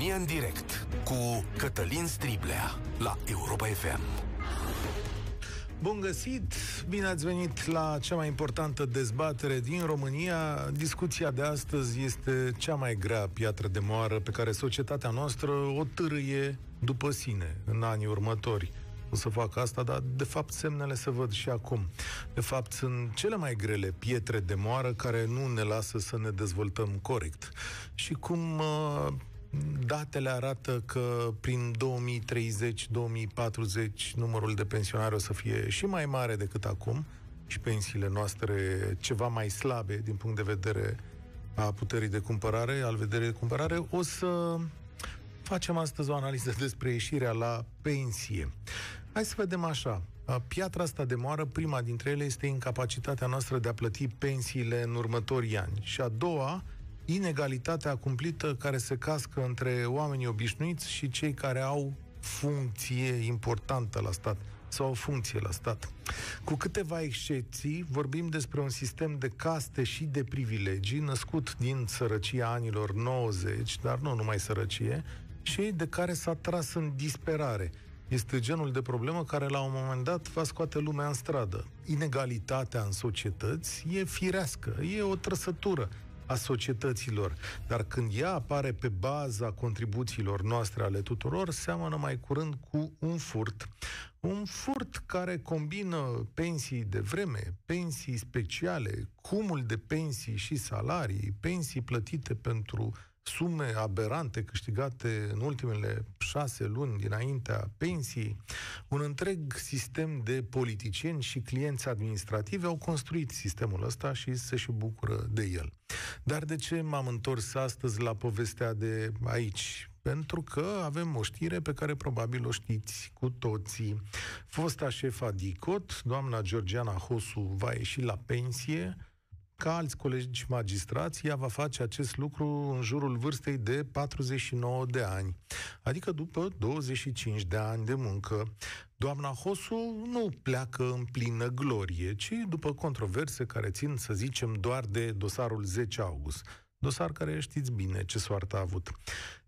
România în direct cu Cătălin Striblea la Europa FM. Bun găsit! Bine ați venit la cea mai importantă dezbatere din România. Discuția de astăzi este cea mai grea piatră de moară pe care societatea noastră o târâie după sine în anii următori o să facă asta, dar de fapt semnele se văd și acum. De fapt, sunt cele mai grele pietre de moară care nu ne lasă să ne dezvoltăm corect. Și cum uh, datele arată că prin 2030-2040 numărul de pensionari o să fie și mai mare decât acum și pensiile noastre ceva mai slabe din punct de vedere a puterii de cumpărare, al vederii de cumpărare, o să facem astăzi o analiză despre ieșirea la pensie. Hai să vedem așa. Piatra asta de moară, prima dintre ele este incapacitatea noastră de a plăti pensiile în următorii ani. Și a doua, inegalitatea cumplită care se cască între oamenii obișnuiți și cei care au funcție importantă la stat sau o funcție la stat. Cu câteva excepții, vorbim despre un sistem de caste și de privilegii născut din sărăcia anilor 90, dar nu numai sărăcie, și de care s-a tras în disperare – este genul de problemă care la un moment dat va scoate lumea în stradă. Inegalitatea în societăți e firească, e o trăsătură a societăților, dar când ea apare pe baza contribuțiilor noastre ale tuturor, seamănă mai curând cu un furt. Un furt care combină pensii de vreme, pensii speciale, cumul de pensii și salarii, pensii plătite pentru sume aberante câștigate în ultimele șase luni dinaintea pensiei, un întreg sistem de politicieni și clienți administrativi au construit sistemul ăsta și se și bucură de el. Dar de ce m-am întors astăzi la povestea de aici? Pentru că avem o știre pe care probabil o știți cu toții. Fosta șefa DICOT, doamna Georgiana Hosu, va ieși la pensie, ca alți colegi magistrați, ea va face acest lucru în jurul vârstei de 49 de ani, adică după 25 de ani de muncă. Doamna Hosu nu pleacă în plină glorie, ci după controverse care țin, să zicem, doar de dosarul 10 august. Dosar care știți bine ce soartă a avut.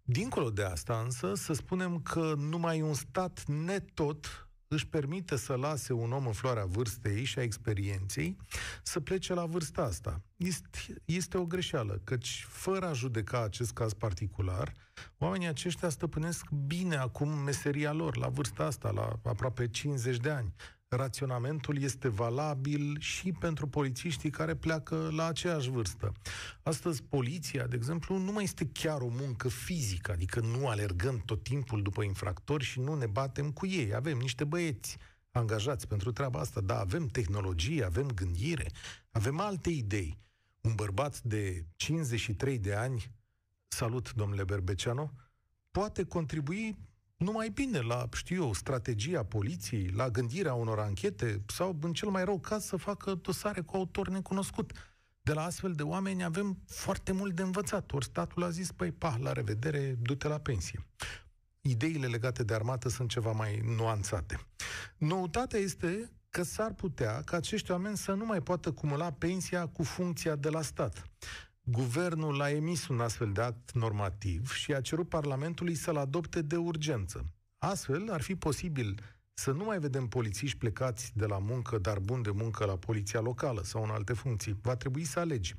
Dincolo de asta însă, să spunem că numai un stat netot își permite să lase un om în floarea vârstei și a experienței să plece la vârsta asta. Este, este o greșeală, căci fără a judeca acest caz particular, oamenii aceștia stăpânesc bine acum meseria lor, la vârsta asta, la aproape 50 de ani raționamentul este valabil și pentru polițiștii care pleacă la aceeași vârstă. Astăzi, poliția, de exemplu, nu mai este chiar o muncă fizică, adică nu alergăm tot timpul după infractori și nu ne batem cu ei. Avem niște băieți angajați pentru treaba asta, dar avem tehnologie, avem gândire, avem alte idei. Un bărbat de 53 de ani, salut, domnule Berbeceanu, poate contribui numai bine la, știu eu, strategia poliției, la gândirea unor anchete sau, în cel mai rău caz, să facă dosare cu autor necunoscut. De la astfel de oameni avem foarte mult de învățat. Ori statul a zis, păi, pa, la revedere, du-te la pensie. Ideile legate de armată sunt ceva mai nuanțate. Noutatea este că s-ar putea ca acești oameni să nu mai poată cumula pensia cu funcția de la stat. Guvernul a emis un astfel de act normativ și a cerut Parlamentului să-l adopte de urgență. Astfel, ar fi posibil să nu mai vedem polițiști plecați de la muncă, dar bun de muncă la poliția locală sau în alte funcții. Va trebui să alegi.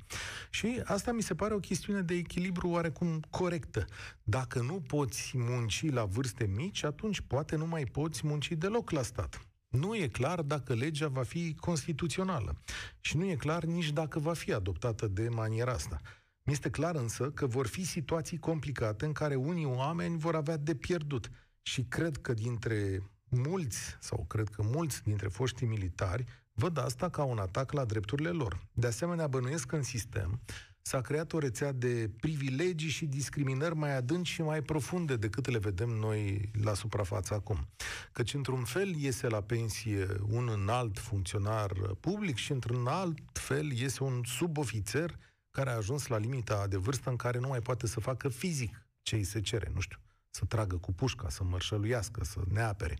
Și asta mi se pare o chestiune de echilibru oarecum corectă. Dacă nu poți munci la vârste mici, atunci poate nu mai poți munci deloc la stat. Nu e clar dacă legea va fi constituțională și nu e clar nici dacă va fi adoptată de maniera asta. Mi-este clar însă că vor fi situații complicate în care unii oameni vor avea de pierdut și cred că dintre mulți, sau cred că mulți dintre foștii militari, văd asta ca un atac la drepturile lor. De asemenea, bănuiesc în sistem s-a creat o rețea de privilegii și discriminări mai adânci și mai profunde decât le vedem noi la suprafață acum. Căci, într-un fel, iese la pensie un înalt funcționar public și, într-un alt fel, iese un subofițer care a ajuns la limita de vârstă în care nu mai poate să facă fizic ce îi se cere, nu știu, să tragă cu pușca, să mărșăluiască, să ne apere.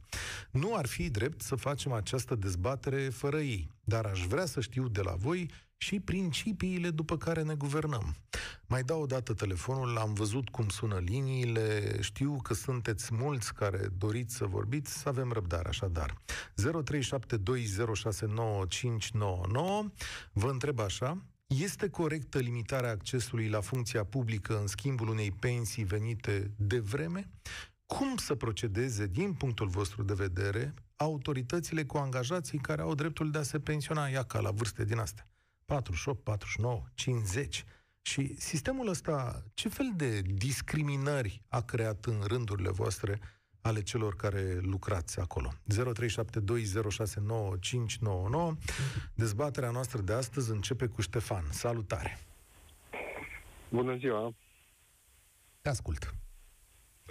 Nu ar fi drept să facem această dezbatere fără ei, dar aș vrea să știu de la voi și principiile după care ne guvernăm. Mai dau o dată telefonul, am văzut cum sună liniile, știu că sunteți mulți care doriți să vorbiți, să avem răbdare, așadar. 0372069599 Vă întreb așa, este corectă limitarea accesului la funcția publică în schimbul unei pensii venite de vreme? Cum să procedeze, din punctul vostru de vedere, autoritățile cu angajații care au dreptul de a se pensiona, ia ca la vârste din astea? 48, 49, 50. Și sistemul ăsta, ce fel de discriminări a creat în rândurile voastre ale celor care lucrați acolo. 0372069599. Dezbaterea noastră de astăzi începe cu Ștefan. Salutare! Bună ziua! Te ascult.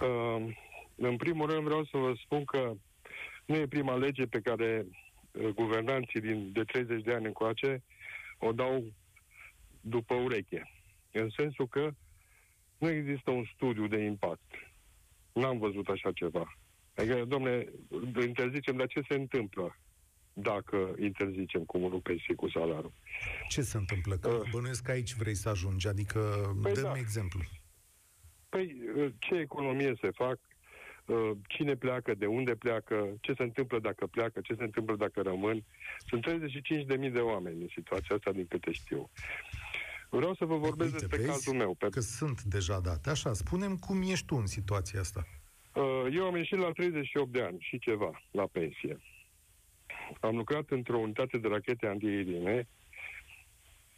Uh, în primul rând vreau să vă spun că nu e prima lege pe care uh, guvernanții din, de 30 de ani încoace o dau după ureche. În sensul că nu există un studiu de impact. N-am văzut așa ceva. Adică, domne, interzicem, dar ce se întâmplă dacă interzicem cumulul pensiei cu salariul? Ce se întâmplă? Că uh, bănuiesc că aici vrei să ajungi, adică păi dăm da. exemplu. Păi, uh, ce economie se fac, uh, cine pleacă, de unde pleacă, ce se întâmplă dacă pleacă, ce se întâmplă dacă rămân. Sunt 35.000 de oameni în situația asta, din câte știu. Vreau să vă vorbesc Uite, despre vezi cazul meu. Pe... Că sunt deja date. Așa, spunem cum ești tu în situația asta. Uh, eu am ieșit la 38 de ani și ceva la pensie. Am lucrat într-o unitate de rachete antiaeriene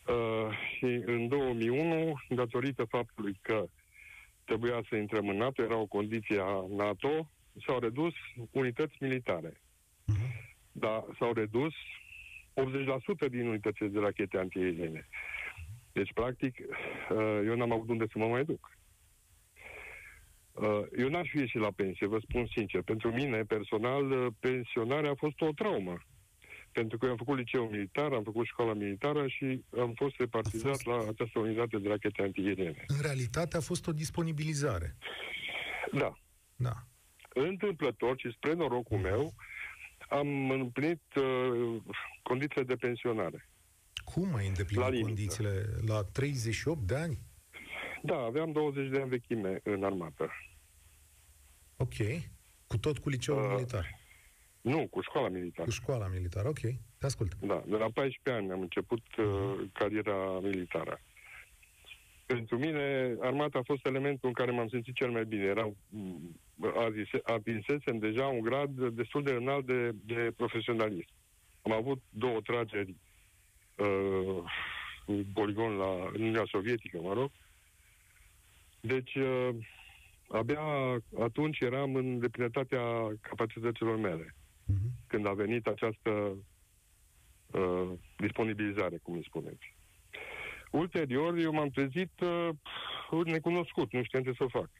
uh, și în 2001, datorită faptului că trebuia să intrăm în NATO, era o condiție a NATO, s-au redus unități militare. Uh-huh. Dar s-au redus 80% din unitățile de rachete antiaeriene. Deci, practic, uh, eu n-am avut unde să mă mai duc. Uh, eu n-aș fi ieșit la pensie, vă spun sincer. Pentru mine, personal, uh, pensionarea a fost o traumă. Pentru că eu am făcut liceu militar, am făcut școala militară și am fost repartizat fost... la această unitate de rachete antiaeriene. În realitate a fost o disponibilizare. Da. Da. Întâmplător și spre norocul meu, am împlinit uh, condițiile de pensionare. Cum ai îndeplinit la condițiile? La 38 de ani? Da, aveam 20 de ani vechime în armată. Ok. Cu tot cu liceul uh, militar? Nu, cu școala militară. Cu școala militară, ok. Te ascult. Da, de la 14 ani am început uh, cariera militară. Pentru mine, armata a fost elementul în care m-am simțit cel mai bine. Eram, atinsesem deja un grad destul de înalt de, de profesionalism. Am avut două trageri uh, poligon la Uniunea Sovietică, mă rog. Deci, uh, abia atunci eram în deplinătatea capacităților mele. Uh-huh. Când a venit această uh, disponibilizare, cum îi spuneți. Ulterior, eu m-am trezit uh, necunoscut, nu știam ce să fac.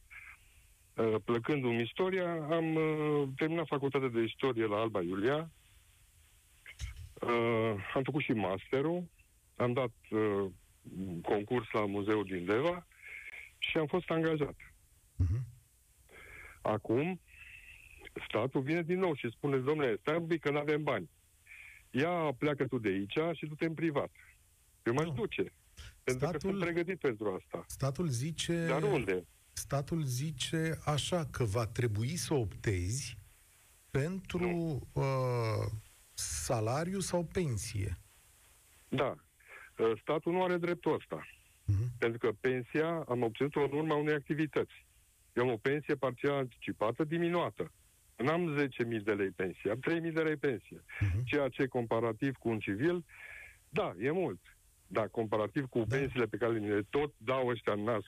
Uh, plăcând în istoria, am uh, terminat facultatea de istorie la Alba Iulia, uh, am făcut și masterul, am dat uh, concurs la muzeul din Deva și am fost angajat. Uh-huh. Acum, statul vine din nou și spune, domnule, stai un pic că nu avem bani. Ia, pleacă tu de aici și du-te în privat. Eu m-aș duce. Pentru statul, că sunt pregătit pentru asta. Statul zice... Dar unde? Statul zice așa că va trebui să optezi pentru uh, salariu sau pensie. Da. Uh, statul nu are dreptul ăsta. Uh-huh. Pentru că pensia am obținut-o în urma unei activități. Eu am o pensie parțial anticipată diminuată. N-am 10.000 de lei pensie, am 3.000 de lei pensie. Uh-huh. Ceea ce, comparativ cu un civil, da, e mult. Dar comparativ cu da. pensiile pe care le tot dau ăștia în nas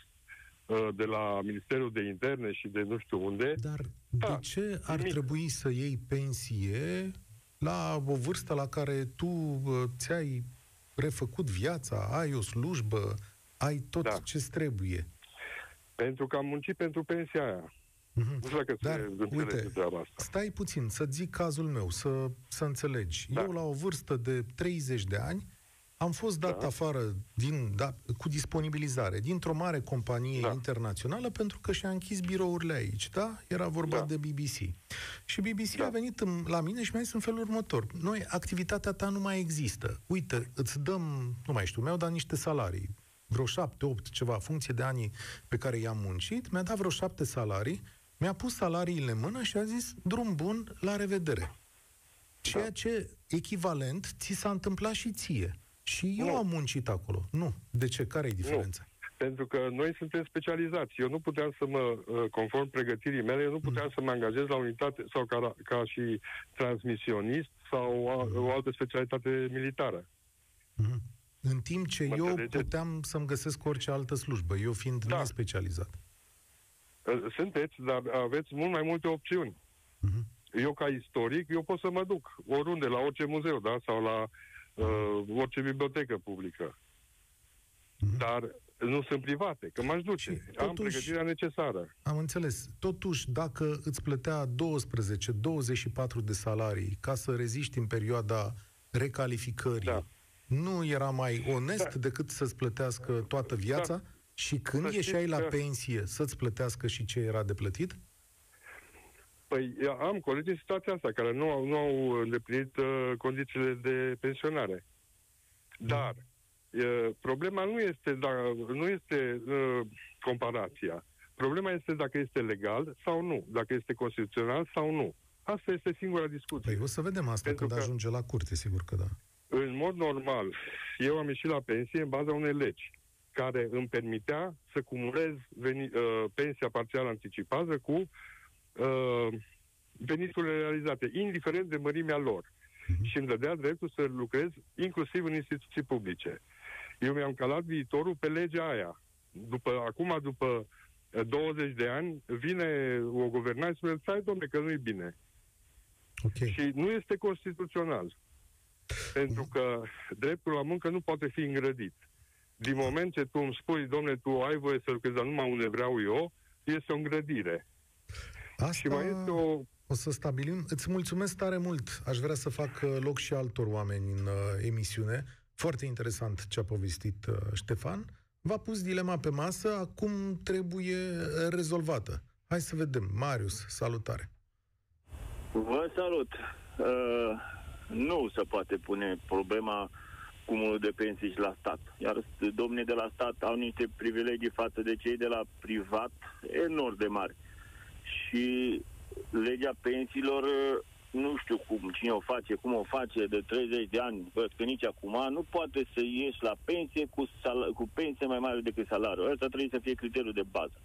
uh, de la Ministerul de Interne și de nu știu unde. Dar da, de ce ar nimic. trebui să iei pensie la o vârstă la care tu uh, ți-ai refăcut viața, ai o slujbă, ai tot da. ce trebuie? Pentru că am muncit pentru pensia aia. Mm-hmm. Nu știu dacă Dar, se uite, treaba asta. stai puțin, să zic cazul meu, să, să înțelegi. Da. Eu, la o vârstă de 30 de ani, am fost dat da. afară din, da, cu disponibilizare dintr-o mare companie da. internațională pentru că și-a închis birourile aici, da? Era vorba da. de BBC. Și BBC da. a venit în, la mine și mi-a zis în felul următor. Noi, activitatea ta nu mai există. Uite, îți dăm, nu mai știu, mi-au dat niște salarii vreo șapte, opt, ceva, funcție de anii pe care i-am muncit, mi-a dat vreo șapte salarii, mi-a pus salariile în mână și a zis, drum bun, la revedere. Ceea da. ce echivalent ți s-a întâmplat și ție. Și eu nu. am muncit acolo. Nu. De ce? Care e diferența? Nu. Pentru că noi suntem specializați. Eu nu puteam să mă, uh, conform pregătirii mele, eu nu puteam mm. să mă angajez la unitate sau ca, ca și transmisionist sau mm. o altă specialitate militară. Mm. În timp ce mă eu înțelege? puteam să-mi găsesc orice altă slujbă, eu fiind da. nespecializat. Uh, sunteți, dar aveți mult mai multe opțiuni. Mm-hmm. Eu, ca istoric, eu pot să mă duc oriunde, la orice muzeu, da? Sau la uh, orice bibliotecă publică. Mm-hmm. Dar nu sunt private, că m-aș duce. Și, totuși, Am pregătirea necesară. Am înțeles. Totuși, dacă îți plătea 12-24 de salarii ca să reziști în perioada recalificării, da. nu era mai onest da. decât să-ți plătească toată viața? Da. Și când să ieșeai la că... pensie, să-ți plătească și ce era de plătit? Păi am colegi în situația asta, care nu au, nu au îndeplinit uh, condițiile de pensionare. Dar mm problema nu este, da, nu este uh, comparația. Problema este dacă este legal sau nu, dacă este constituțional sau nu. Asta este singura discuție. Păi o să vedem asta Pentru când că, ajunge la curte, sigur că da. În mod normal, eu am ieșit la pensie în baza unei legi care îmi permitea să cumulez veni, uh, pensia parțială anticipată cu uh, veniturile realizate, indiferent de mărimea lor. Uh-huh. Și îmi dădea dreptul să lucrez inclusiv în instituții publice. Eu mi-am calat viitorul pe legea aia. După, acum, după 20 eh, de ani, vine o guvernare și spune, stai, domne, că nu e bine. Okay. Și nu este constituțional. Pentru că dreptul la muncă nu poate fi îngrădit. Din moment ce tu îmi spui, domne, tu ai voie să lucrezi, dar numai unde vreau eu, este o îngrădire. Asta... Și mai este o o să stabilim. Îți mulțumesc tare mult. Aș vrea să fac eh, loc și altor oameni în uh, emisiune. Foarte interesant ce a povestit uh, Ștefan. V-a pus dilema pe masă, acum trebuie uh, rezolvată. Hai să vedem. Marius, salutare. Vă salut. Uh, nu se poate pune problema cumulul de pensii și la stat. Iar domnii de la stat au niște privilegii față de cei de la privat enorm de mari. Și legea pensiilor uh, nu știu cum, cine o face, cum o face de 30 de ani, bă, că nici acum, nu poate să ieși la pensie cu, sal- cu pensie mai mare decât salariul. Asta trebuie să fie criteriul de bază.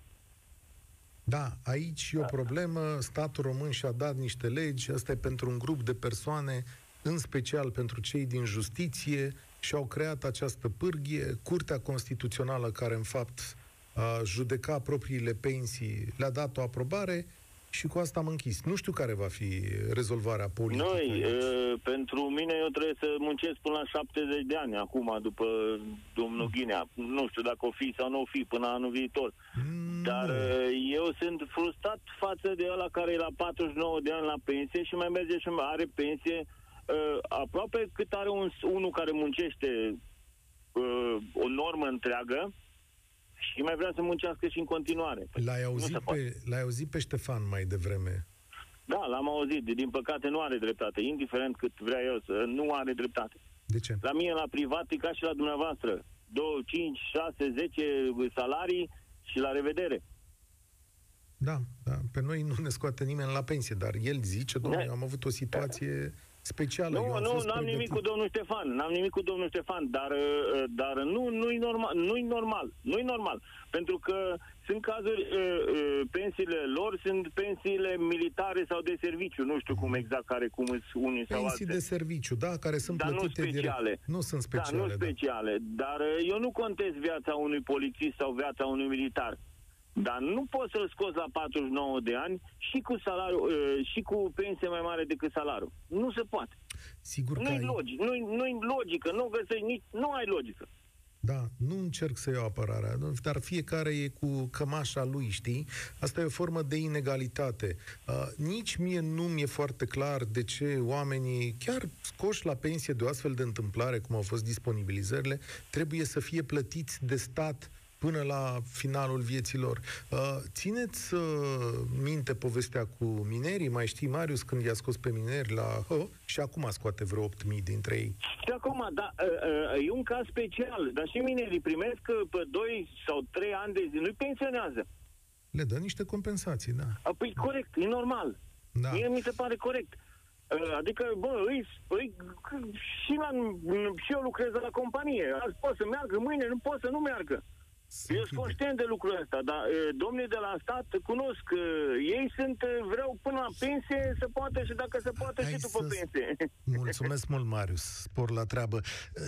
Da, aici e o problemă. Statul român și-a dat niște legi. Asta e pentru un grup de persoane, în special pentru cei din justiție, și au creat această pârghie. Curtea Constituțională, care în fapt a judecat propriile pensii, le-a dat o aprobare și cu asta am închis. Nu știu care va fi rezolvarea politică. Noi, e, pentru mine, eu trebuie să muncesc până la 70 de ani, acum, după domnul Ghinea. Nu știu dacă o fi sau nu o fi până anul viitor. Mm. Dar eu sunt frustrat față de ăla care e la 49 de ani la pensie și mai merge și mai are pensie uh, aproape cât are un, unul care muncește uh, o normă întreagă și mai vrea să muncească și în continuare. Păi l-ai auzit, pe, l-ai auzit pe Ștefan mai devreme? Da, l-am auzit. Din păcate nu are dreptate. Indiferent cât vrea eu să... Nu are dreptate. De ce? La mine, la privat, e ca și la dumneavoastră. 2, 5, 6, 10 salarii și la revedere. Da, da. Pe noi nu ne scoate nimeni la pensie, dar el zice, domnule, da. am avut o situație specială. Nu, nu, n-am nimic cu domnul Ștefan, n-am nimic cu domnul Ștefan, dar, uh, dar nu, nu-i normal, nu-i normal, nu-i normal, pentru că sunt cazuri, uh, uh, pensiile lor sunt pensiile militare sau de serviciu, nu știu cum exact care, cum sunt unii sau Pensii de serviciu, da, care sunt dar plătite nu speciale. Direct. Nu sunt speciale, da. Nu speciale, da. dar eu nu contez viața unui polițist sau viața unui militar. Dar nu poți să-l scoți la 49 de ani și cu salariu, uh, și cu pensie mai mare decât salariul. Nu se poate. Sigur nu-i ai... logic, nu-i, nu-i logică, nu găsești nici, nu ai logică. Da, nu încerc să iau apărarea, dar fiecare e cu cămașa lui, știi? Asta e o formă de inegalitate. Uh, nici mie nu mi-e foarte clar de ce oamenii, chiar scoși la pensie de o astfel de întâmplare, cum au fost disponibilizările, trebuie să fie plătiți de stat până la finalul vieților. Uh, țineți uh, minte povestea cu minerii? Mai știi, Marius, când i-a scos pe mineri la... Oh, și acum scoate vreo 8.000 dintre ei. Și acum, da, e un caz special, dar și minerii primesc pe 2 sau 3 ani de zi, nu-i pensionează. Le dă niște compensații, da. Păi corect, e normal. Da. Mie mi se pare corect. Adică, bă, îi, îi, și, la, și eu lucrez la companie. Azi pot să meargă, mâine nu pot să nu meargă. Eu sunt conștient de lucrul ăsta, dar domnii de la stat cunosc. Ei sunt, vreau până la pensie să poată și dacă se poate Hai și după să... pensie. Mulțumesc mult, Marius. Spor la treabă.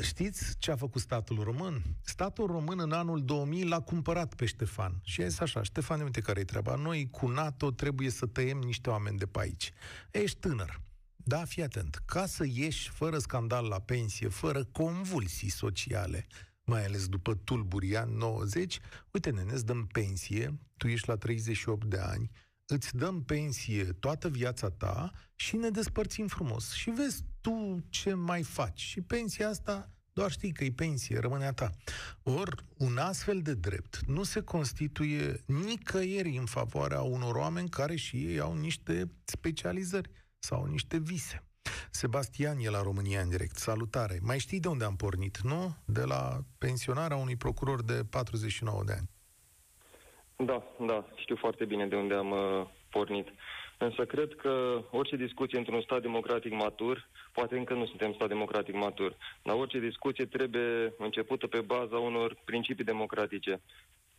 Știți ce a făcut statul român? Statul român în anul 2000 l-a cumpărat pe Ștefan. Și a zis așa, Ștefan, uite care e treaba. Noi cu NATO trebuie să tăiem niște oameni de pe aici. Ești tânăr. Da, fii atent. Ca să ieși fără scandal la pensie, fără convulsii sociale, mai ales după tulburii ani 90, uite, nene, îți dăm pensie, tu ești la 38 de ani, îți dăm pensie toată viața ta și ne despărțim frumos. Și vezi tu ce mai faci. Și pensia asta doar știi că e pensie, rămâne a ta. Or, un astfel de drept nu se constituie nicăieri în favoarea unor oameni care și ei au niște specializări sau niște vise. Sebastian e la România în direct. Salutare! Mai știi de unde am pornit, nu? De la pensionarea unui procuror de 49 de ani. Da, da, știu foarte bine de unde am uh, pornit. Însă cred că orice discuție într-un stat democratic matur, poate încă nu suntem stat democratic matur, dar orice discuție trebuie începută pe baza unor principii democratice.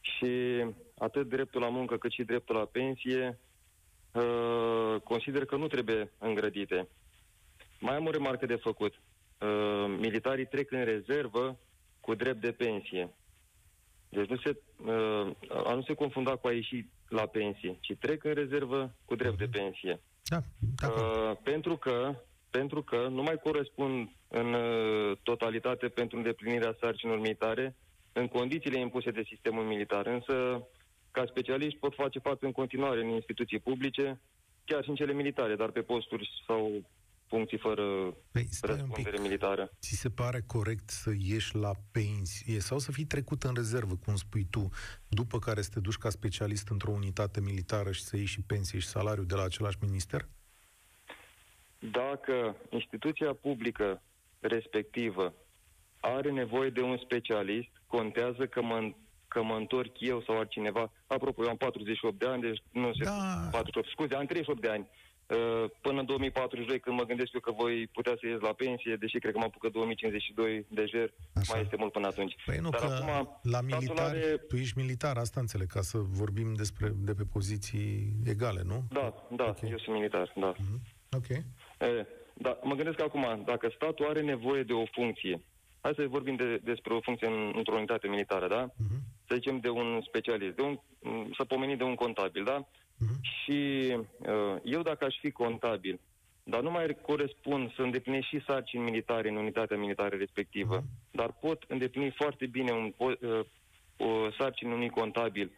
Și atât dreptul la muncă cât și dreptul la pensie uh, consider că nu trebuie îngrădite. Mai am o remarcă de făcut. Uh, militarii trec în rezervă cu drept de pensie. Deci nu se, uh, a nu se confunda cu a ieși la pensie, ci trec în rezervă cu drept de mhm. pensie. Da, da. Uh, pentru că pentru că nu mai corespund în uh, totalitate pentru îndeplinirea sarcinilor militare în condițiile impuse de sistemul militar. Însă, ca specialiști pot face față în continuare în instituții publice, chiar și în cele militare, dar pe posturi sau funcții fără păi, răspundere militară. Ți se pare corect să ieși la pensie sau să fii trecut în rezervă, cum spui tu, după care să te duci ca specialist într-o unitate militară și să iei și pensie și salariu de la același minister? Dacă instituția publică respectivă are nevoie de un specialist, contează că mă, că mă întorc eu sau altcineva. Apropo, eu am 48 de ani, deci nu se... Da. 48, scuze, am 38 de ani. Uh, până în 2042, când mă gândesc eu că voi putea să ies la pensie, deși cred că mă apucă 2052 de jer, Așa. mai este mult până atunci. Păi nu, Dar că acum, la militar, are... tu ești militar, asta înțeleg, ca să vorbim despre de pe poziții egale, nu? Da, da, okay. eu sunt militar, da. Mm-hmm. Ok. E, da, mă gândesc acum, dacă statul are nevoie de o funcție, hai să vorbim de, despre o funcție în, într-o unitate militară, da? Mm-hmm. Să zicem de un specialist, de un, să pomenim de un contabil, da? Uh-huh. Și uh, eu dacă aș fi contabil, dar nu mai corespund să îndeplinesc și sarcini militare în unitatea militară respectivă, uh-huh. dar pot îndeplini foarte bine un, uh, o sarcină unui contabil,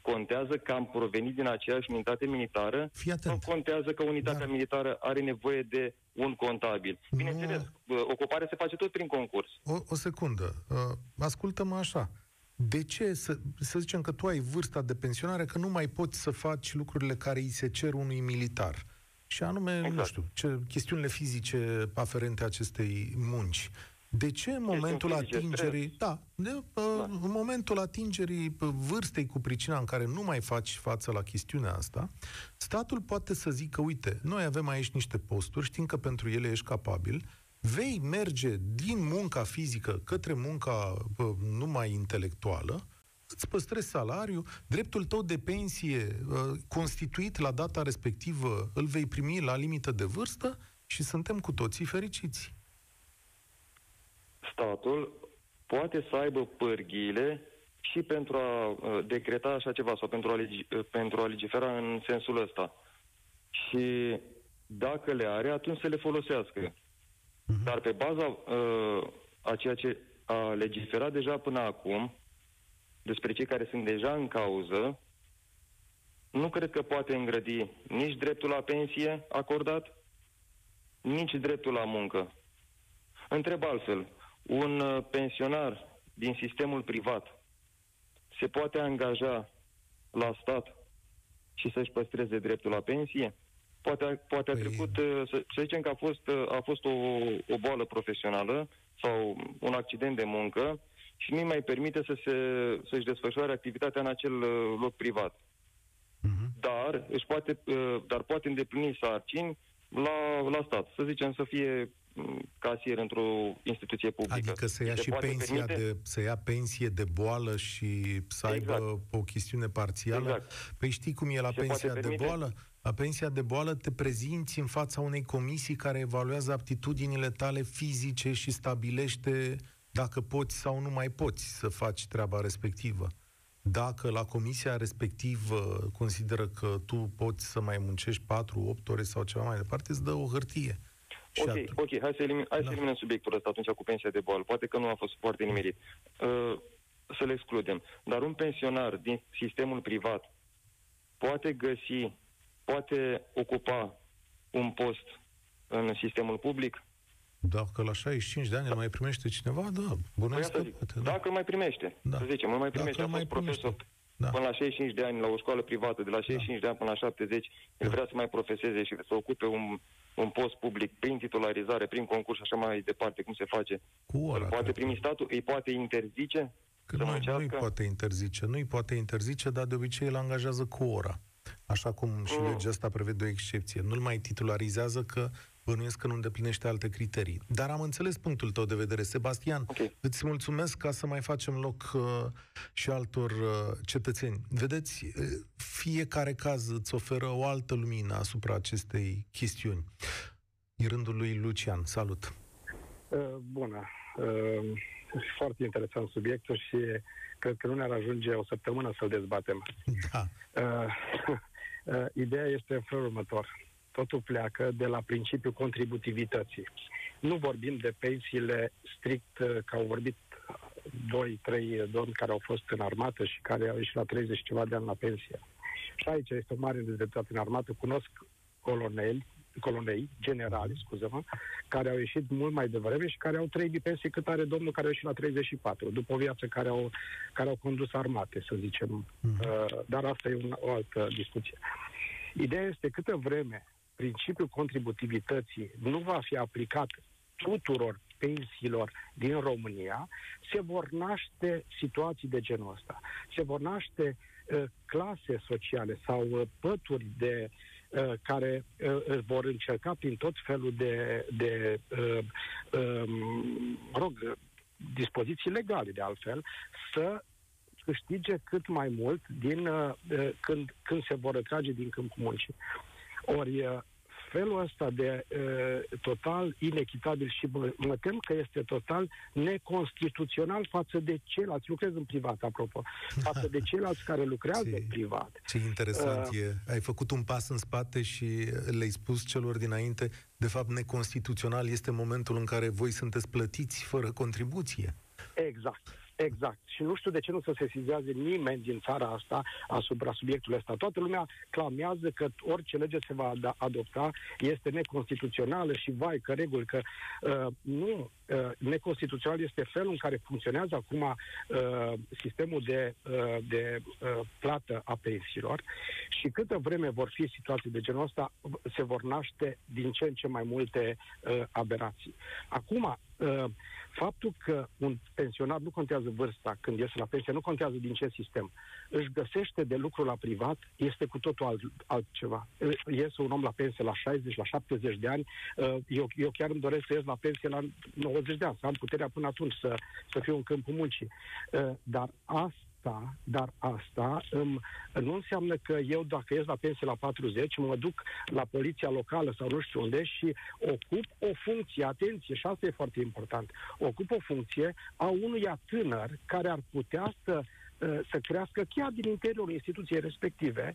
contează că am provenit din aceeași unitate militară sau contează că unitatea da. militară are nevoie de un contabil? Bineînțeles, nu... Uh, ocuparea se face tot prin concurs. O, o secundă. Uh, ascultă-mă așa de ce să, să zicem că tu ai vârsta de pensionare, că nu mai poți să faci lucrurile care îi se cer unui militar? Și anume, exact. nu știu, ce, chestiunile fizice aferente acestei munci. De ce în momentul atingerii, da, de, da. în momentul atingerii vârstei cu pricina în care nu mai faci față la chestiunea asta, statul poate să zică, uite, noi avem aici niște posturi, știm că pentru ele ești capabil, vei merge din munca fizică către munca bă, numai intelectuală, îți păstrezi salariu, dreptul tău de pensie uh, constituit la data respectivă îl vei primi la limită de vârstă și suntem cu toții fericiți. Statul poate să aibă pârghiile și pentru a uh, decreta așa ceva sau pentru a, legi, uh, pentru a legifera în sensul ăsta. Și dacă le are, atunci să le folosească. Uh-huh. Dar pe baza uh, a ceea ce a legiferat deja până acum, despre cei care sunt deja în cauză, nu cred că poate îngrădi nici dreptul la pensie acordat, nici dreptul la muncă. Întreb altfel, un uh, pensionar din sistemul privat se poate angaja la stat și să-și păstreze dreptul la pensie? Poate, poate a Păi- trecut, uh, să, să zicem că a fost, uh, a fost o, o boală profesională sau un accident de muncă și nu-i mai permite să se, să-și desfășoare activitatea în acel uh, loc privat. Mhm. Dar, își poate, uh, dar poate îndeplini sarcini la, la stat. Să zicem să fie mm, casier într-o instituție publică. Adică să ia Se și poate pensia permite? de, să ia pensie de boală și să aibă Exact. o chestiune parțială. Exact. Păi știi cum e la Se pensia poate de permite? boală? La pensia de boală te prezinți în fața unei comisii care evaluează aptitudinile tale fizice și stabilește dacă poți sau nu mai poți să faci treaba respectivă. Dacă la comisia respectivă consideră că tu poți să mai muncești 4-8 ore sau ceva mai departe, îți dă o hârtie. Și Ok, atunci- ok, hai să, elimin, hai Da. să eliminăm subiectul ăsta atunci cu pensia de boală. Poate că nu a fost foarte nimerit. Uh, să le excludem. Dar un pensionar din sistemul privat poate găsi, poate ocupa un post în sistemul public? Dacă la 65 de ani îl mai primește cineva, da, Păi bănuiesc asta că zic. poate, da. Dacă îl mai primește, Da. să zicem, îl mai primește, Dacă a îl fost mai primește. profesor Da. până la 65 de ani la o școală privată, de la 65 de ani până la 70, el Da. vrea să mai profeseze și să ocupe un, un post public prin titularizare, prin concurs și așa mai departe, cum se face. Cu ora. Îl poate cred. primi statul, îi poate interzice Că să nu, muncească? nu-i poate interzice. Nu-i poate interzice, dar de obicei îl angajează cu ora. Așa cum și Mm. legea asta prevede o excepție. Nu-l mai titularizează că bănuiesc că nu îndeplinește alte criterii. Dar am înțeles punctul tău de vedere. Sebastian, Ok. îți mulțumesc ca să mai facem loc uh, și altor uh, cetățeni. Vedeți, uh, fiecare caz îți oferă o altă lumină asupra acestei chestiuni. E rândul lui Lucian. Salut! Uh, Bună. Uh, Foarte interesant subiectul și cred că nu ne-ar ajunge o săptămână să-l dezbatem. Da. Uh, uh, Ideea este în felul următor. Totul pleacă de la principiul contributivității. Nu vorbim de pensiile strict, uh, că au vorbit doi, trei domni care au fost în armată și care au ieșit la 30 și ceva de ani la pensie. Și aici este o mare nedreptate în armată. Cunosc coloneli, colonei, generali, scuză-mă, care au ieșit mult mai devreme și care au trăit de pensie cât are domnul care a ieșit la 34, după o viață care au, care au condus armate, să zicem. Mhm. Uh, dar asta e un, o altă discuție. Ideea este câtă vreme principiul contributivității nu va fi aplicat tuturor pensiilor din România, se vor naște situații de genul ăsta. Se vor naște uh, clase sociale sau uh, pături de uh, care uh, își vor încerca prin tot felul de, de uh, um, mă rog, dispoziții legale de altfel, să câștige cât mai mult din uh, uh, când, când se vor retrage din câmpul muncii. Ori uh, felul ăsta de uh, total inechitabil și mă, mă tem că este total neconstituțional față de ceilalți, lucrez în privat, apropo, față de ceilalți care lucrează Ce- în privat. Ce interesant Uh, e. Ai făcut un pas în spate și le-ai spus celor dinainte, de fapt, neconstituțional este momentul în care voi sunteți plătiți fără contribuție. Exact. Exact. Și nu știu de ce nu se sesizează nimeni din țara asta asupra subiectului ăsta. Toată lumea clamează că orice lege se va ad- adopta este neconstituțională și vai, că reguli, că uh, nu. Uh, neconstituțional este felul în care funcționează acum uh, sistemul de, uh, de uh, plată a pensiilor și câtă vreme vor fi situații de genul ăsta, se vor naște din ce în ce mai multe uh, aberații. Acum, uh, faptul că un pensionar nu contează vârsta când iese la pensie, nu contează din ce sistem, își găsește de lucru la privat, este cu totul alt, altceva. Iese un om la pensie la 60, la 70 de ani, uh, eu, eu chiar îmi doresc să ies la pensie la 90 de ani, să am puterea până atunci să, să fiu în câmpul muncii. Uh, Dar asta dar asta um, nu înseamnă că eu, dacă ies la pensie la 40, mă duc la poliția locală sau nu știu unde și ocup o funcție, atenție, și asta e foarte important, ocup o funcție a unuia tânăr care ar putea să, uh, să crească chiar din interiorul instituției respective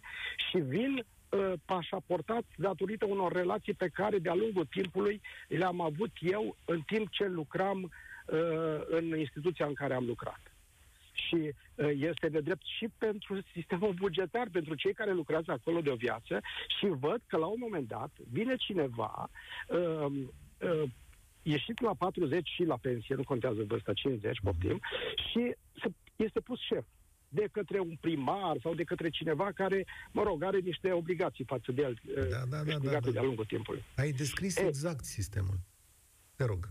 și vin uh, pașaportați datorită unor relații pe care de-a lungul timpului le-am avut eu în timp ce lucram uh, în instituția în care am lucrat și uh, este de drept și pentru sistemul bugetar, pentru cei care lucrează acolo de o viață și văd că la un moment dat vine cineva uh, uh, ieșit la 40 și la pensie, nu contează vârsta, 50, poftim, și se, este pus șef. de către un primar sau de către cineva care, mă rog, are niște obligații față de el, da, da, da, da, da. de-a lungul timpului. Ai descris e, exact sistemul. Te rog.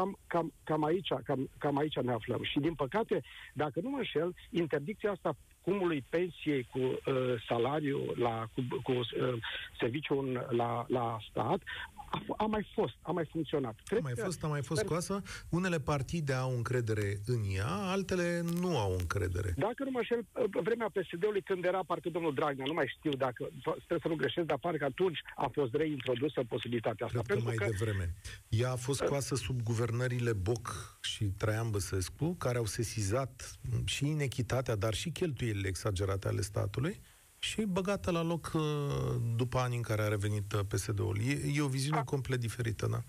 Cam, cam, cam, aici, cam, cam aici ne aflăm. Și, din păcate, dacă nu mă înșel, interdicția asta cumului pensiei cu uh, salariu la, cu, cu uh, serviciu la, la stat a, a mai fost, a mai funcționat. Cred a mai că, fost, a mai fost scoasă. Unele partide au încredere în ea, altele nu au încredere. Dacă nu mă șel, vremea PSD-ului când era parcă domnul Dragnea, nu mai știu dacă, sper să nu greșesc, dar parcă atunci a fost reintrodusă posibilitatea asta. Cred că mai că... devreme. Ea a fost scoasă sub guvernările Boc și Traian Băsescu, care au sesizat și inechitatea, dar și cheltuielile exagerate ale statului și băgată la loc uh, după ani în care a revenit uh, PSD-ul. E, e o viziune a, complet diferită, da?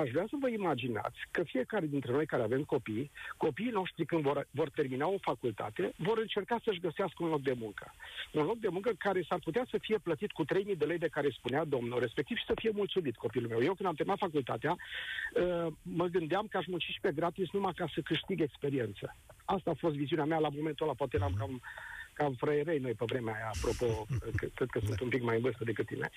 Aș vrea să vă imaginați că fiecare dintre noi care avem copii, copiii noștri când vor, vor termina o facultate, vor încerca să-și găsească un loc de muncă. Un loc de muncă care s-ar putea să fie plătit cu 3.000 de lei de care spunea domnul respectiv și să fie mulțumit copilul meu. Eu când am terminat facultatea, uh, mă gândeam că aș munci și pe gratis numai ca să câștig experiență. Asta a fost viziunea mea la momentul ăla, poate eram cam cam fraierei noi pe vremea aia, apropo, cred că sunt un pic mai în vârstă decât tine.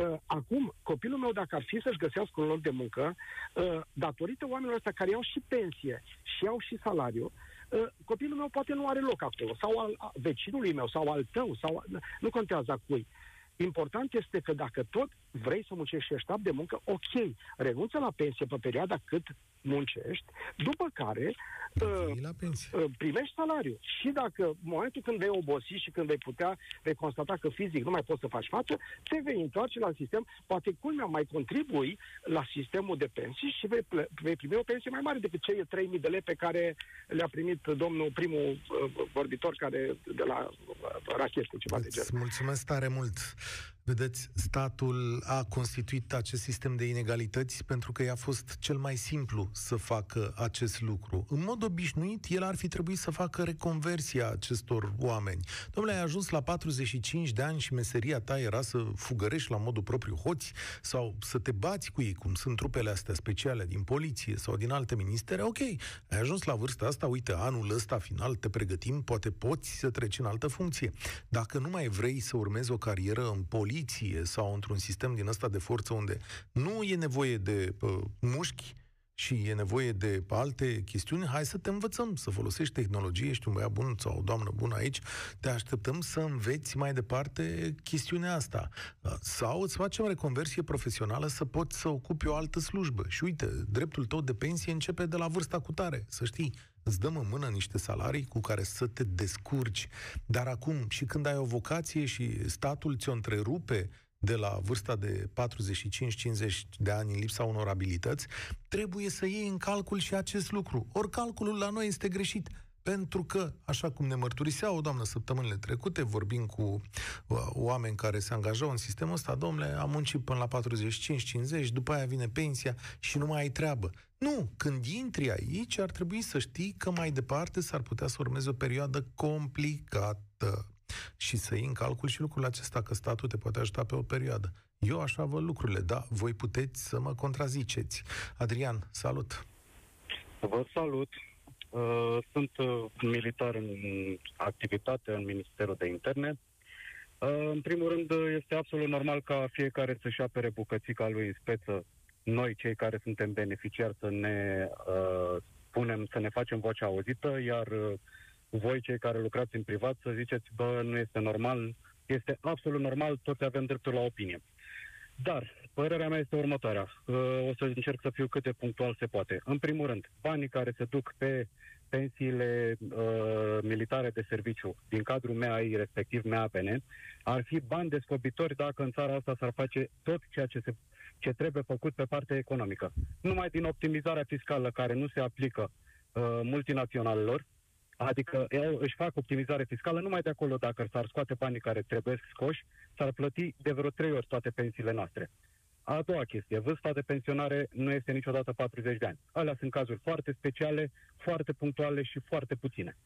Uh, acum, copilul meu, dacă ar fi să-și găsească un loc de muncă, uh, datorită oamenilor ăștia care iau și pensie și iau și salariu, uh, copilul meu poate nu are loc acolo, sau al vecinului meu, sau al tău, sau nu contează a cui. Important este că dacă tot vrei să muncești și ești de muncă, ok, renunță la pensie pe perioada cât muncești, după care uh, la pensie. Uh, primești salariu. Și dacă în momentul când vei obosi și când vei putea, vei constata că fizic nu mai poți să faci față, te vei întoarce la sistem, poate culmea mai contribui la sistemul de pensii și vei, vei primi o pensie mai mare decât cei 3.000 de lei pe care le-a primit domnul primul uh, vorbitor care de la uh, rachetă, ceva Îți de genul. Mulțumesc tare mult! Vedeți, statul a constituit acest sistem de inegalități pentru că i-a fost cel mai simplu să facă acest lucru. În mod obișnuit, el ar fi trebuit să facă reconversia acestor oameni. Domnule, ai ajuns la 45 de ani și meseria ta era să fugărești la modul propriu hoți sau să te bați cu ei, cum sunt trupele astea speciale din poliție sau din alte ministere, ok, ai ajuns la vârsta asta, uite, anul ăsta final te pregătim, poate poți să treci în altă funcție. Dacă nu mai vrei să urmezi o carieră în poliție, poliție sau într-un sistem din ăsta de forță unde nu e nevoie de uh, mușchi și e nevoie de alte chestiuni, hai să te învățăm să folosești tehnologie, ești un băiat bun sau o doamnă bună aici, te așteptăm să înveți mai departe chestiunea asta. Sau îți facem reconversie profesională să poți să ocupi o altă slujbă. Și uite, dreptul tău de pensie începe de la vârsta cu tare, să știi îți dăm în mână niște salarii cu care să te descurci. Dar acum, și când ai o vocație și statul ți-o întrerupe de la vârsta de 45-50 de ani în lipsa unor abilități, trebuie să iei în calcul și acest lucru. Ori calculul la noi este greșit. Pentru că, așa cum ne mărturisea o doamnă săptămânile trecute, vorbim cu uh, oameni care se angajau în sistemul ăsta, domnule, am muncit până la 45-50, după aia vine pensia și nu mai ai treabă. Nu, când intri aici, ar trebui să știi că mai departe s-ar putea să urmeze o perioadă complicată și să iei în calcul și lucrul acesta, că statul te poate ajuta pe o perioadă. Eu așa văd lucrurile, da, voi puteți să mă contraziceți. Adrian, salut! Vă salut! Uh, sunt uh, militar în activitate în Ministerul de Interne. Uh, în primul rând, este absolut normal ca fiecare să-și apere bucățica lui în speță. Noi, cei care suntem beneficiari, să ne punem, să ne facem vocea auzită, iar voi, cei care lucrați în privat, să ziceți, bă, nu este normal, este absolut normal, toți avem dreptul la opinie. Dar, părerea mea este următoarea. O să încerc să fiu cât de punctual se poate. În primul rând, banii care se duc pe pensiile uh, militare de serviciu din cadrul MEAI, respectiv MEAPN, ar fi bani descoperitori dacă în țara asta s-ar face tot ceea ce, se, ce trebuie făcut pe partea economică. Numai din optimizarea fiscală care nu se aplică uh, multinaționalelor, adică eu își fac optimizare fiscală numai de acolo dacă s-ar scoate banii care trebuie scoși, s-ar plăti de vreo trei ori toate pensiile noastre. A doua chestie, vârsta de pensionare nu este niciodată 40 de ani. Alea sunt cazuri foarte speciale, foarte punctuale și foarte puține.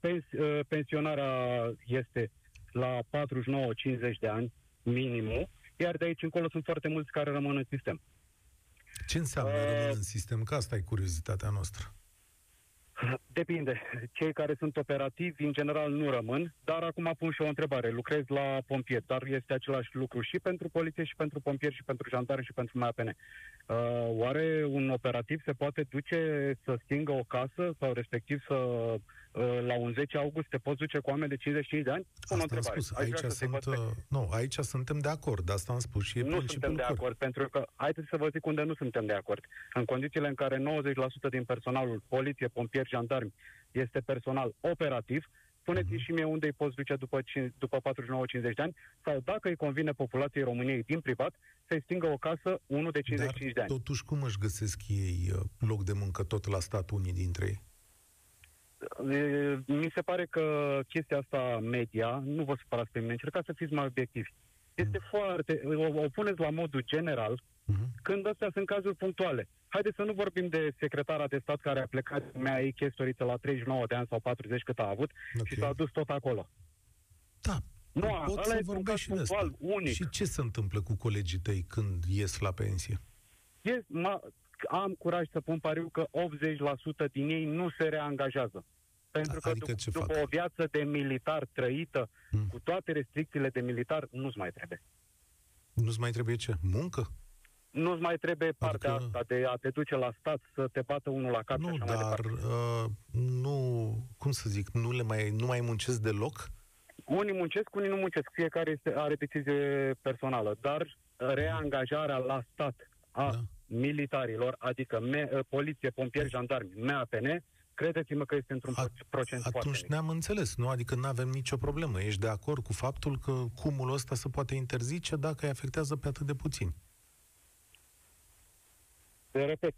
Pens- uh, pensionarea este la 49-50 de ani minimum, iar de aici încolo sunt foarte mulți care rămân în sistem. Ce înseamnă uh, rămân în sistem? Că asta e curiozitatea noastră. De, Depinde. Cei care sunt operativi, în general, nu rămân, dar acum pun și o întrebare. Lucrez la pompier, dar este același lucru și pentru poliție, și pentru pompieri, și pentru jandarmi, și pentru MAPN. Uh, oare un operativ se poate duce să stingă o casă sau respectiv să uh, la un 10 august te poți duce cu oameni de 55 de ani? Pun asta am spus. Aici, sunt, uh, nu, aici suntem de acord. Asta am spus și e Nu suntem de acord, acord, pentru că haideți să vă zic unde nu suntem de acord. În condițiile în care 90% din personalul, poliție, pompieri, jandarmi, este personal operativ, spuneți uh-huh. și mie unde îi poți duce după, după 49-50 de ani, sau dacă îi convine populației României din privat, să-i stingă o casă unul de 55 Dar, de ani. totuși, cum își găsesc ei uh, loc de muncă tot la stat unii dintre ei? Mi se pare că chestia asta media, nu vă supărați pe mine, încercați să fiți mai obiectivi. Este mm. foarte, o, o puneți la modul general, mm-hmm. când astea sunt cazuri punctuale. Haideți să nu vorbim de secretara de stat care a plecat mea ei chestoriță la 39 de ani sau 40 cât a avut okay. și s-a dus tot acolo. Da, nu, pot să vorbesc și punctual, unic. Și ce se întâmplă cu colegii tăi când ies la pensie? Yes, ma, am curaj să pun pariu că 80% din ei nu se reangajează. Pentru că adică dup- după fac? o viață de militar trăită, hmm. cu toate restricțiile de militar, nu-ți mai trebuie. Nu-ți mai trebuie ce? Muncă? Nu-ți mai trebuie adică- partea adică... asta de a te duce la stat să te bată unul la cap. Nu, dar uh, nu, cum să zic, nu, le mai, nu mai muncesc deloc? Unii muncesc, unii nu muncesc. Fiecare este, are decizie personală. Dar reangajarea la stat a da. militarilor, adică me, poliție, pompieri, jandarmi, MAPN, credeți-mă că este într-un A, procent atunci foarte Atunci ne-am înțeles, nu? Adică nu avem nicio problemă. Ești de acord cu faptul că cumulul ăsta se poate interzice dacă îi afectează pe atât de puțini? Te repet,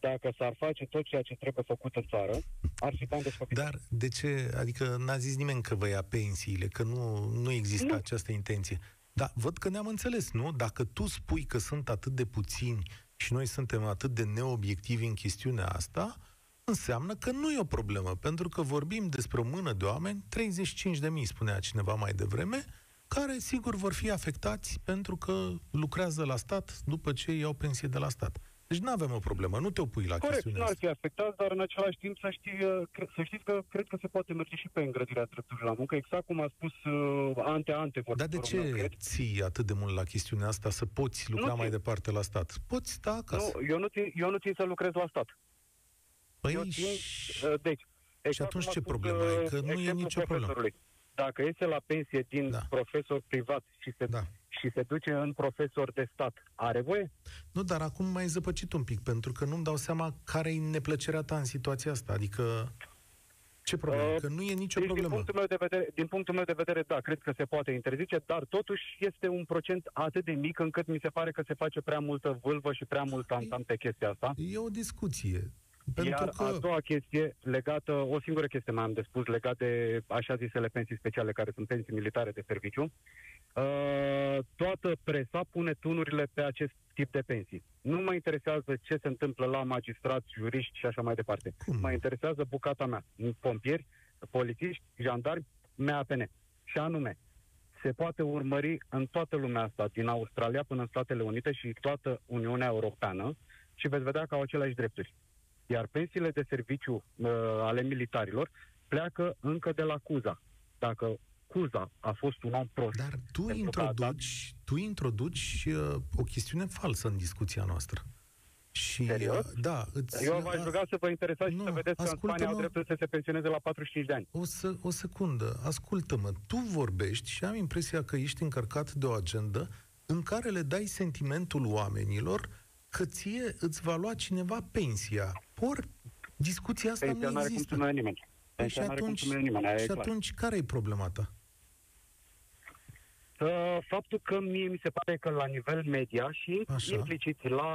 dacă s-ar face tot ceea ce trebuie făcut în țară, ar fi bani descoperit. Dar de ce? Adică n-a zis nimeni că vă ia pensiile, că nu, nu există nu. această intenție. Dar văd că ne-am înțeles, nu? Dacă tu spui că sunt atât de puțini și noi suntem atât de neobiectivi în chestiunea asta, înseamnă că nu e o problemă, pentru că vorbim despre o mână de oameni, 35 de mii, spunea cineva mai devreme, care sigur vor fi afectați pentru că lucrează la stat după ce iau pensie de la stat. Deci nu avem o problemă, nu te opui la Corect, chestiunea asta. Corect, nu ar fi afectat, dar în același timp să, știi, uh, să știți că cred că se poate merge și pe îngrădirea drepturilor la muncă, exact cum a spus uh, ante-ante. Dar de ce meu, ții atât de mult la chestiunea asta să poți lucra nu mai țin. departe la stat? Poți sta acasă. Nu, eu nu țin, eu nu țin să lucrez la stat. Păi eu țin, uh, deci, exact și atunci ce problemă ai? Că nu e nicio problemă. Dacă iese la pensie din da. profesor privat și se da și se duce în profesor de stat, are voie? Nu, dar acum mai zăpăcit un pic, pentru că nu-mi dau seama care e neplăcerea ta în situația asta. Adică, ce problemă? Uh, că nu e nicio deci, problemă. Din punctul, meu de vedere, din punctul meu de vedere, da, cred că se poate interzice, dar totuși este un procent atât de mic încât mi se pare că se face prea multă vâlvă și prea mult tam pe chestia asta. E o discuție. Pentru Iar că... a doua chestie legată, o singură chestie mai am de spus, legat de așa zisele pensii speciale, care sunt pensii militare de serviciu. Uh, toată presa pune tunurile pe acest tip de pensii. Nu mă interesează ce se întâmplă la magistrați, juriști și așa mai departe. Cum? Mă interesează bucata mea. Pompieri, polițiști, jandarmi, MAPN. Și anume, se poate urmări în toată lumea asta, din Australia până în Statele Unite și toată Uniunea Europeană și veți vedea că au aceleași drepturi. Iar pensiile de serviciu uh, ale militarilor pleacă încă de la CUZA. Dacă CUZA a fost un om prost. Dar tu introduci, dat... tu introduci uh, o chestiune falsă în discuția noastră. Și, Serios? Uh, da, îți, Eu v-aș ruga să vă interesați nu, și să vedeți că în Spania au dreptul să se pensioneze la 45 de ani. O, să, o secundă, ascultă-mă. Tu vorbești și am impresia că ești încărcat de o agendă în care le dai sentimentul oamenilor că ție îți va lua cineva pensia. Or, discuția asta pensia nu există. Cum nimeni. Păi și atunci, nimeni, și atunci care e problema ta? Uh, faptul că mie mi se pare că la nivel media și Așa. implicit la,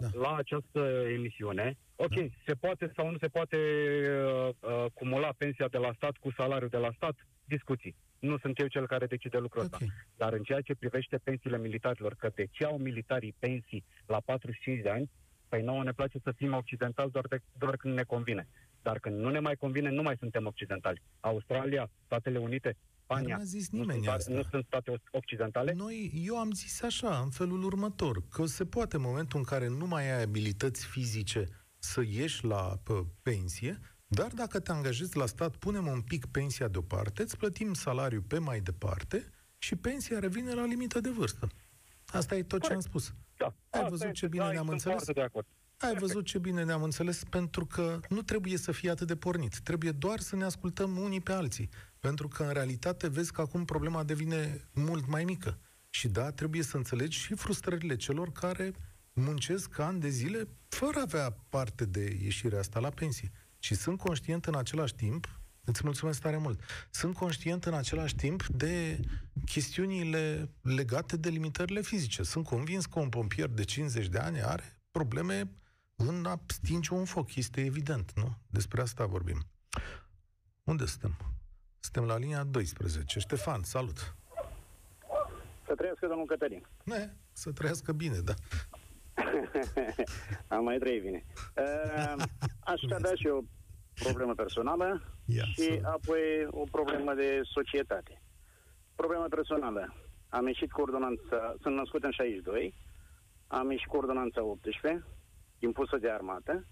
da. la această emisiune, ok, da. se poate sau nu se poate uh, uh, cumula pensia de la stat cu salariul de la stat, discuții. Nu sunt eu cel care decide lucrul okay. ăsta. Dar în ceea ce privește pensiile militarilor, că de ce au militarii pensii la 45 de ani, păi nouă ne place să fim occidentali doar, de, doar când ne convine. Dar când nu ne mai convine, nu mai suntem occidentali. Australia, Statele Unite, Spania. Nu a zis nimeni nu sunt, asta. Nu sunt state occidentale? Noi, eu am zis așa, în felul următor, că se poate în momentul în care nu mai ai abilități fizice să ieși la pe, pensie, Dar dacă te angajezi la stat, punem un pic pensia deoparte, îți plătim salariul pe mai departe și pensia revine la limită de vârstă. Asta e tot Corect. ce am spus. Da. Ai Asta văzut este, ce bine da, ne-am sunt înțeles? foarte De acord. Ai văzut ce bine ne-am înțeles? Pentru că nu trebuie să fie atât de pornit. Trebuie doar să ne ascultăm unii pe alții. Pentru că, în realitate, vezi că acum problema devine mult mai mică. Și da, trebuie să înțelegi și frustrările celor care muncesc ani de zile fără a avea parte de ieșirea asta la pensie. Și sunt conștient în același timp, îți mulțumesc tare mult, sunt conștient în același timp de chestiunile legate de limitările fizice. Sunt convins că un pompier de 50 de ani are probleme în a stinge un foc. Este evident, nu? Despre asta vorbim. Unde suntem? Suntem la linia 12. Ștefan, salut! Să trăiască domnul Cătălin. Ne, să trăiască bine, da. Am mai trăit bine. Uh, aș avea și o problemă personală Ia, și salut. apoi o problemă de societate. Problema personală. Am ieșit cu ordonanța, sunt născut în 62, am ieșit cu ordonanța 18, impusă de armată,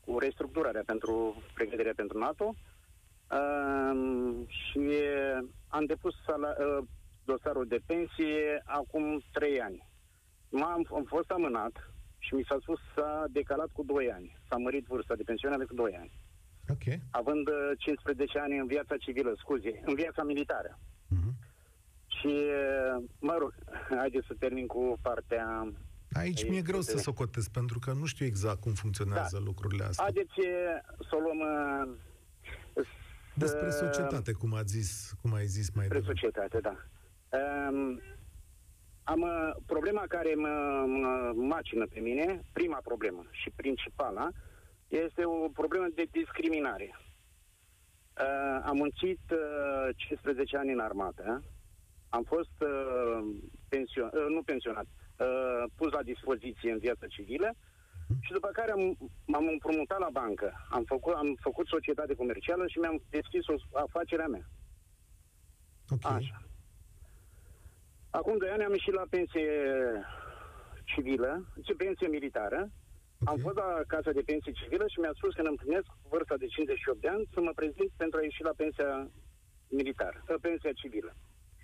cu restructurarea pentru pregătirea pentru NATO uh, și am depus sala, uh, dosarul de pensie acum 3 ani. M-am, am fost amânat și mi s-a spus s-a decalat cu 2 ani. S-a mărit vârsta de pensionare cu 2 ani. Ok. Având uh, 15 ani în viața civilă, scuze, în viața militară. Mhm. Și, uh, mă rog, haideți să termin cu partea... Aici mi-e greu să socotez, pentru că nu știu exact cum funcționează Da. lucrurile astea. Haideți uh, să o luăm... uh, Despre să- societate, cum, a zis, cum ai zis mai Spre devreme. societate, da. Um, am uh, problema care mă, mă macină pe mine, prima problemă și principala, este o problemă de discriminare. Uh, am muncit uh, 15 ani în armată, am fost uh, pension, uh, nu pensionat, uh, pus la dispoziție în viața civilă și după care am, m-am împrumutat la bancă. Am făcut, am făcut societate comercială și mi-am deschis o afacerea mea. Ok. Așa. Acum doi ani am ieșit la pensie civilă, ce pensie militară. Ok. Am fost la casa de pensie civilă și mi-a spus că îmi împlinesc vârsta de 58 de ani să mă prezint pentru a ieși la pensia militară, uh, pensia civilă.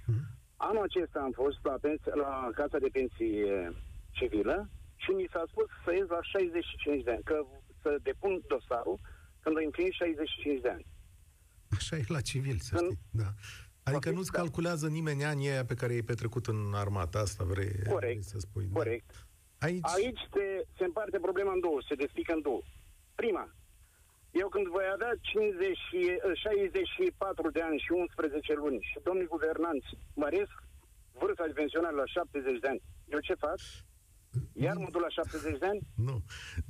Mhm. Anul acesta am fost la, pensie, la casa de pensie civilă și mi s-a spus să ies la 65 de ani, că să depun dosarul când îi împlin 65 de ani. Așa e la civil, să În- știi. Da. Adică Ok, nu-ți da. calculează nimeni anii aia pe care i-ai petrecut în armată. Asta vrei, Corect, vrei să spui. da. Corect. Aici, Aici se, se împarte problema în două, se despică în două. Prima, eu când voi avea 50, și- 64 de ani și 11 luni și domnii guvernanți măresc vârsta de pensionare la 70 de ani, eu ce fac? Iar mă duc la 70 de ani? nu,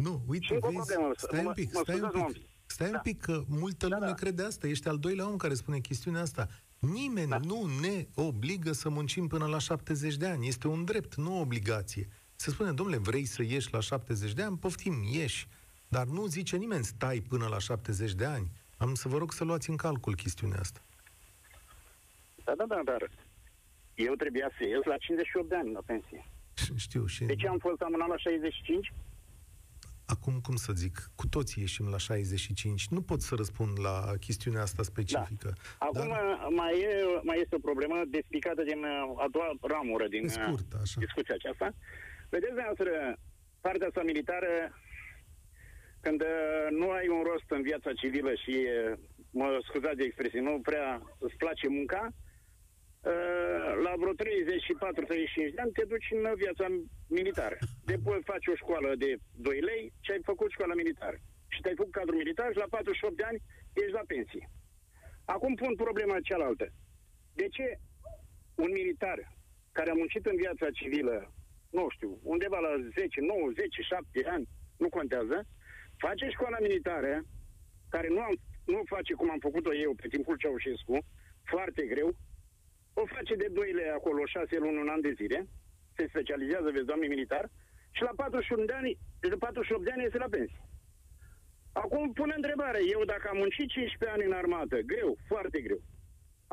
nu, uite, Și încă o vezi, problemă, stai mă- un pic, mă stai un scuzați, mă, un pic. pic. Stai un Da. pic, că multă Da, lume da. crede asta. Ești al doilea om care spune chestiunea asta. Nimeni Da. nu ne obligă să muncim până la 70 de ani. Este un drept, nu o obligație. Se spune, domnule, vrei să ieși la 70 de ani? Poftim, ieși. Dar nu zice nimeni stai până la 70 de ani. Am să vă rog să luați în calcul chestiunea asta. Da, da, da, dar eu trebuia să ies la 58 de ani la pensie. Știu și... De ce am fost amânat la 65? Acum, cum să zic, cu toții ieșim la 65. Nu pot să răspund la chestiunea asta specifică. Acum Dar, mai, e, mai este o problemă despicată din uh, a doua ramură din pe scurt, uh, așa. discuția aceasta. Vedeți, dumneavoastră, partea asta militară, când uh, nu ai un rost în viața civilă și, uh, mă scuzați de expresie, nu prea îți place munca, uh, la vreo 34-35 de ani te duci în viața militară. Depoi faci o școală de 2 lei și ai făcut școala militară. Și te-ai făcut cadru militar și la 48 de ani ești la pensie. Acum pun problema cealaltă. De ce un militar care a muncit în viața civilă, nu știu, undeva la 10, 9, 10, 7 ani, nu contează, face școala militară, care nu, am, nu face cum am făcut-o eu pe timpul Ceaușescu, foarte greu, o face de 2 lei acolo, 6 luni, un an de zile, se specializează, vezi, doamne militar, și la 41 de ani, de 48 de ani este la pensie. Acum pun întrebare, eu dacă am muncit 15 ani în armată, greu, foarte greu,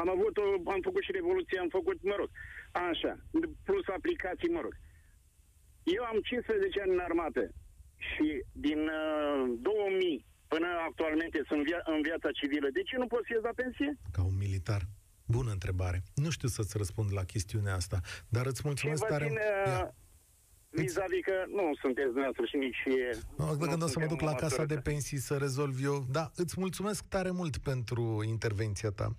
am avut o, am făcut și revoluție, am făcut, mă rog, așa, plus aplicații, mă rog. Eu am 15 ani în armată și din uh, până actualmente sunt via- în viața civilă, de ce nu poți să ies la pensie? Ca un militar. Bună întrebare. Nu știu să-ți răspund la chestiunea asta, dar îți Și mulțumesc vă tare țin Ia. uh, vis-a-vis că nu sunteți dumneavoastră și nici... Nu, nu când o să mă suntem duc la o casa de autoritate. pensii să rezolv eu. Da, îți mulțumesc tare mult pentru intervenția ta.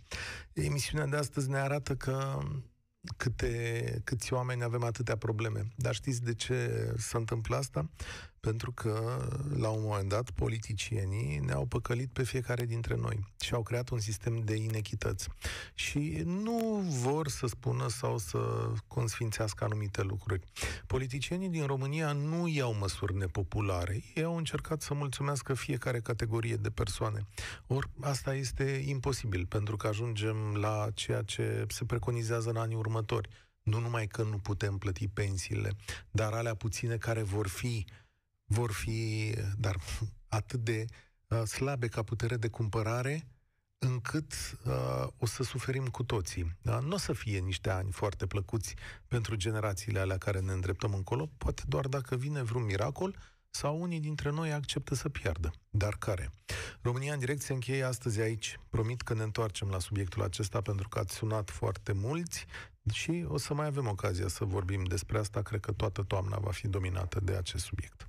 Emisiunea de astăzi ne arată că câte, câți oameni avem atâtea probleme. Dar știți de ce se întâmplă asta? Pentru că, la un moment dat, politicienii ne-au păcălit pe fiecare dintre noi și au creat un sistem de inechități. Și nu vor să spună sau să consfințească anumite lucruri. Politicienii din România nu iau măsuri nepopulare. Ei au încercat să mulțumească fiecare categorie de persoane. Ori asta este imposibil, pentru că ajungem la ceea ce se preconizează în anii următori. Nu numai că nu putem plăti pensiile, dar alea puține care vor fi vor fi, dar atât de uh, slabe ca putere de cumpărare, încât uh, o să suferim cu toții. Da? Nu o să fie niște ani foarte plăcuți pentru generațiile alea care ne îndreptăm încolo, poate doar dacă vine vreun miracol sau unii dintre noi acceptă să piardă. Dar care? România în direct se încheie astăzi aici. Promit că ne întoarcem la subiectul acesta pentru că ați sunat foarte mulți și o să mai avem ocazia să vorbim despre asta. Cred că toată toamna va fi dominată de acest subiect.